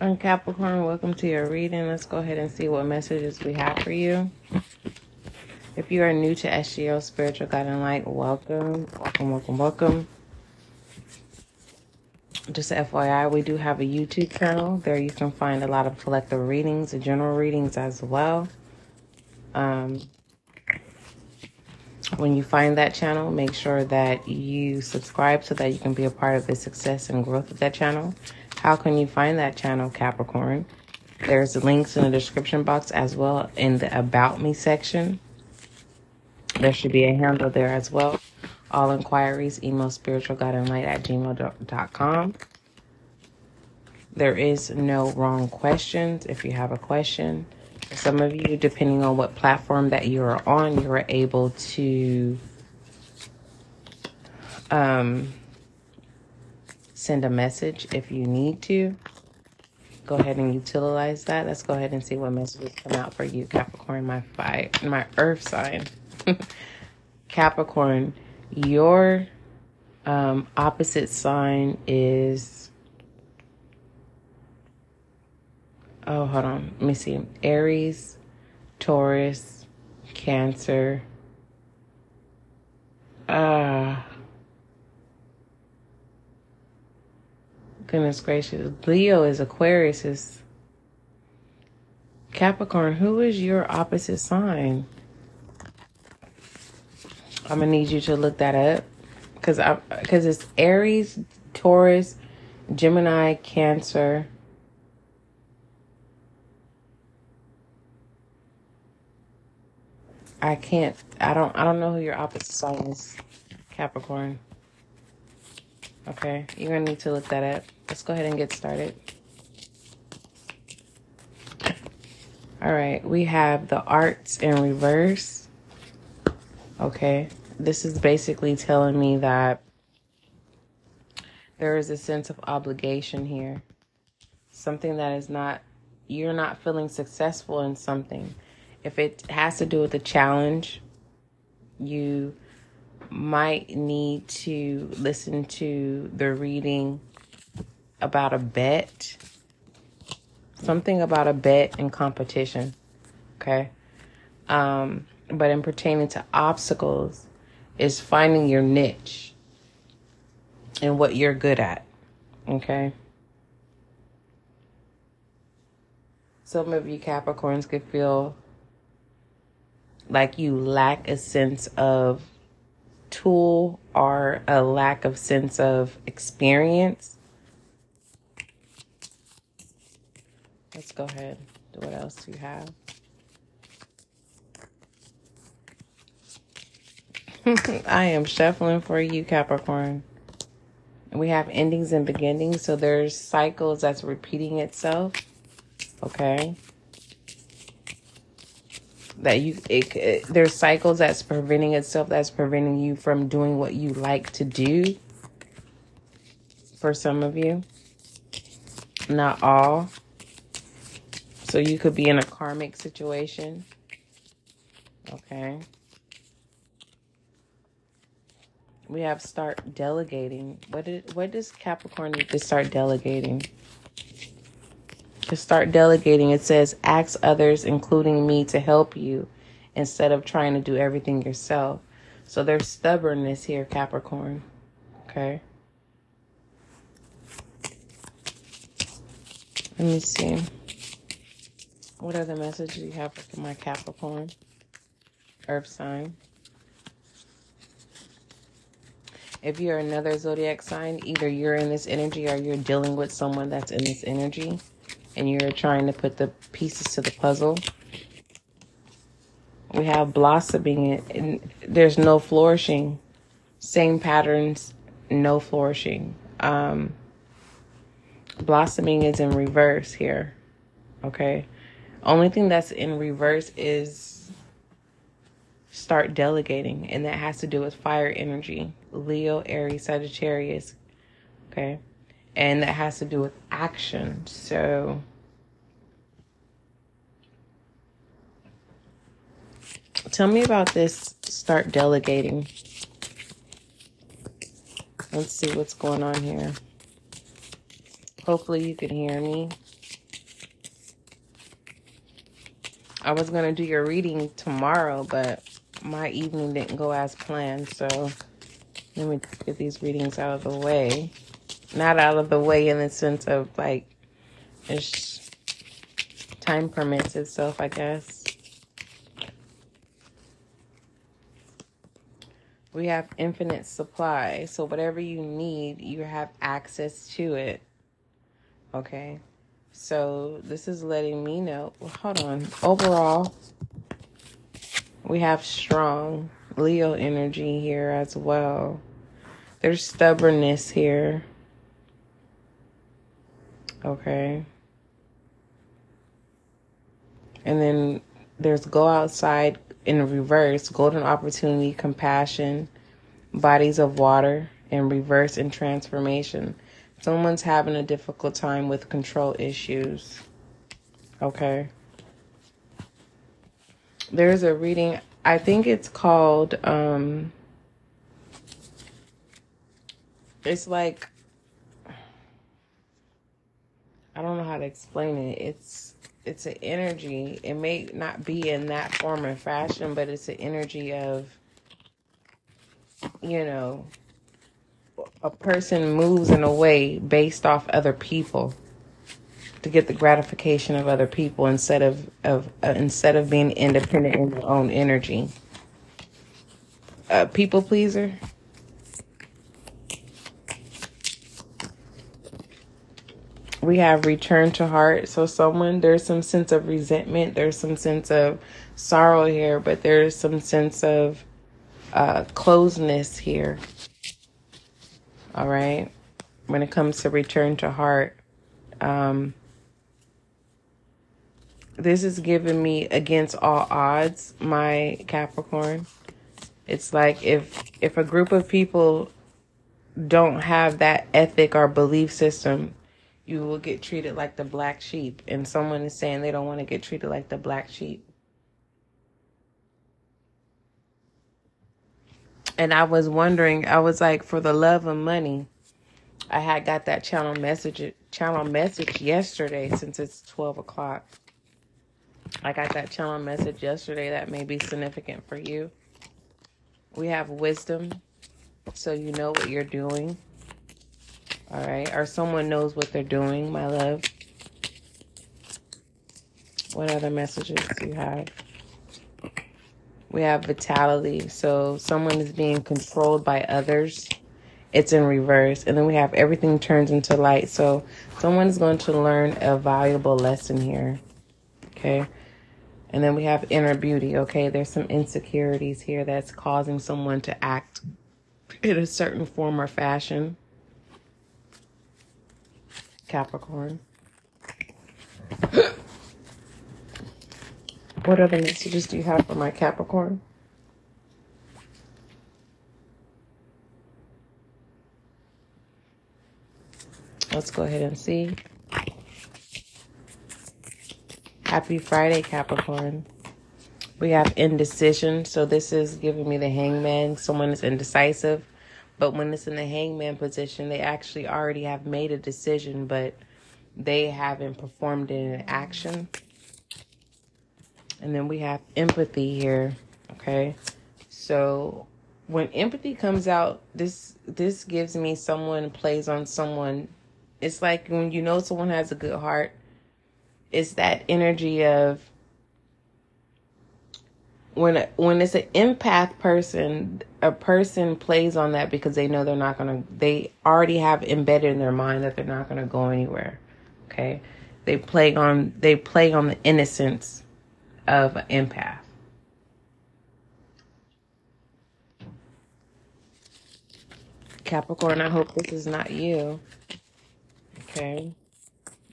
I'm Capricorn. Welcome to your reading. Let's go ahead and see what messages we have for you. If you are new to SGL Spiritual Guiding Light, welcome, welcome, welcome, welcome. Just FYI, we do have a YouTube channel. There you can find a lot of collective readings general readings as well. Um, when you find that channel, make sure that you subscribe so that you can be a part of the success and growth of that channel. How can you find that channel, Capricorn? There's links in the description box as well in the About Me section. There should be a handle there as well. All inquiries, email spiritual guiding light at gmail.com. There is no wrong questions. If you have a question, some of you, depending on what platform that you are on, you are able to um, send a message if you need to. Go ahead and utilize that. Let's go ahead and see what messages come out for you, Capricorn, my fire, my earth sign. Capricorn, your um, opposite sign is. Oh, hold on. Let me see. Aries, Taurus, Cancer. Uh, goodness gracious. Leo is Aquarius is Capricorn. Who is your opposite sign? I'm gonna need you to look that up because I because it's Aries, Taurus, Gemini, Cancer. I can't. I don't. I don't know who your opposite sign is, Capricorn. Okay, you're gonna need to look that up. Let's go ahead and get started. All right, we have the arts in reverse. Okay this is basically telling me that there is a sense of obligation here. Something that is not, you're not feeling successful in something. If it has to do with a challenge, you might need to listen to the reading about a bet. Something about a bet and competition. Okay. Um, but in pertaining to obstacles, is finding your niche and what you're good at. Okay. Some of you Capricorns could feel like you lack a sense of tool or a lack of sense of experience. Let's go ahead. What else do you have? I am shuffling for you, Capricorn. We have endings and beginnings, so there's cycles that's repeating itself. Okay. That you, it, it, there's cycles that's preventing itself, that's preventing you from doing what you like to do. For some of you, not all. So you could be in a karmic situation. Okay. We have start delegating. What did what does Capricorn need to start delegating? To start delegating, it says ask others, including me, to help you instead of trying to do everything yourself. So there's stubbornness here, Capricorn. Okay. Let me see. What other messages do you have for my Capricorn? Earth sign. If you're another zodiac sign, either you're in this energy or you're dealing with someone that's in this energy and you're trying to put the pieces to the puzzle. We have blossoming and there's no flourishing. Same patterns, no flourishing. Um, blossoming is in reverse here. Okay. Only thing that's in reverse is start delegating, and that has to do with fire energy Leo, Aries, Sagittarius. Okay. And that has to do with action. So, Tell me about this start delegating. Let's see what's going on here. Hopefully you can hear me. I was going to do your reading tomorrow, but my evening didn't go as planned. So let me get these readings out of the way. Not out of the way in the sense of like, it's time permits itself, I guess. We have infinite supply. So whatever you need, you have access to it. Okay. So this is letting me know. Well, hold on. Overall, we have strong Leo energy here as well. There's stubbornness here. Okay. And then there's go outside in reverse, golden opportunity, compassion, bodies of water, and reverse and transformation. Someone's having a difficult time with control issues. Okay. There's a reading, I think it's called, um, it's like, I don't know how to explain it. It's, it's an energy. It may not be in that form or fashion, but it's an energy of, you know, a person moves in a way based off other people to get the gratification of other people instead of of uh, instead of being independent in their own energy. A people pleaser. We have return to heart. So someone there's some sense of resentment, there's some sense of sorrow here, but there's some sense of uh, closeness here. All right when it comes to return to heart um this is giving me against all odds my capricorn. It's like if if a group of people don't have that ethic or belief system you will get treated like the black sheep and someone is saying they don't want to get treated like the black sheep and I was wondering, I was like, for the love of money, I had got that channel message channel message yesterday since it's twelve o'clock. I got that channel message yesterday that may be significant for you. We have wisdom, so you know what you're doing. All right, or someone knows what they're doing, my love. What other messages do you have? We have vitality. So someone is being controlled by others. It's in reverse. And then we have everything turns into light. So someone's going to learn a valuable lesson here. Okay. And then we have inner beauty. Okay. There's some insecurities here that's causing someone to act in a certain form or fashion. Capricorn. What other messages do you have for my Capricorn? Let's go ahead and see. Happy Friday, Capricorn. We have indecision. So this is giving me the hangman. Someone is indecisive. But when it's in the hangman position, they actually already have made a decision, but they haven't performed in action. And then we have empathy here. Okay. So when empathy comes out, this this gives me someone plays on someone. It's like when you know someone has a good heart, it's that energy of when when it's an empath person, a person plays on that because they know they're not gonna. They already have embedded in their mind that they're not gonna go anywhere. Okay, they play on they play on the innocence of an empath. Capricorn, I hope this is not you. Okay.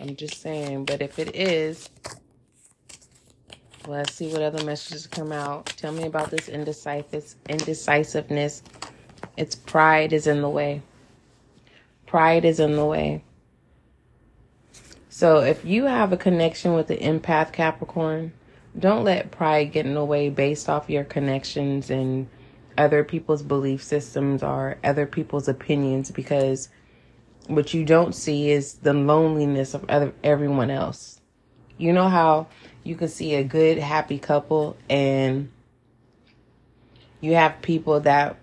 I'm just saying, but if it is, let's see what other messages come out. Tell me about this indecisive indecisiveness. Its pride is in the way. Pride is in the way. So if you have a connection with the empath Capricorn, don't let pride get in the way based off your connections and other people's belief systems or other people's opinions because what you don't see is the loneliness of other everyone else. You know how you can see a good, happy couple, and you have people that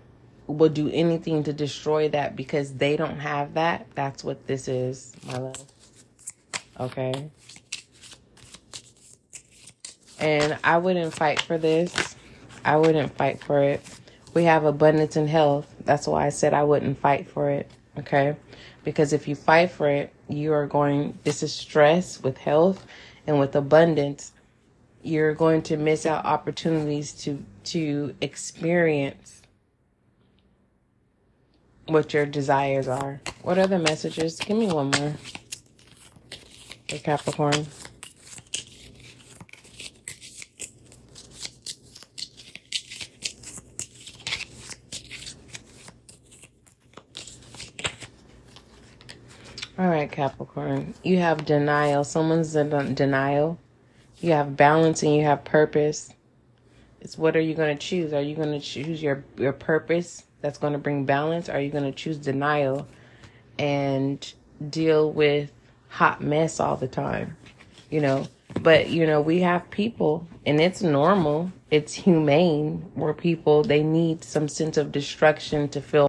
will do anything to destroy that because they don't have that. That's what this is, my love. Okay. And I wouldn't fight for this. I wouldn't fight for it. We have abundance and health. That's why I said I wouldn't fight for it. Okay. Because if you fight for it, you are going, this is stress with health and with abundance. You're going to miss out opportunities to, to experience what your desires are. What other messages? Give me one more. Hey, Capricorn. All right, Capricorn. You have denial. Someone's in denial. You have balance and you have purpose. It's what are you going to choose? Are you going to choose your your purpose that's going to bring balance? Are you going to choose denial and deal with hot mess all the time? You know, but you know, we have people and it's normal. It's humane where people they need some sense of destruction to feel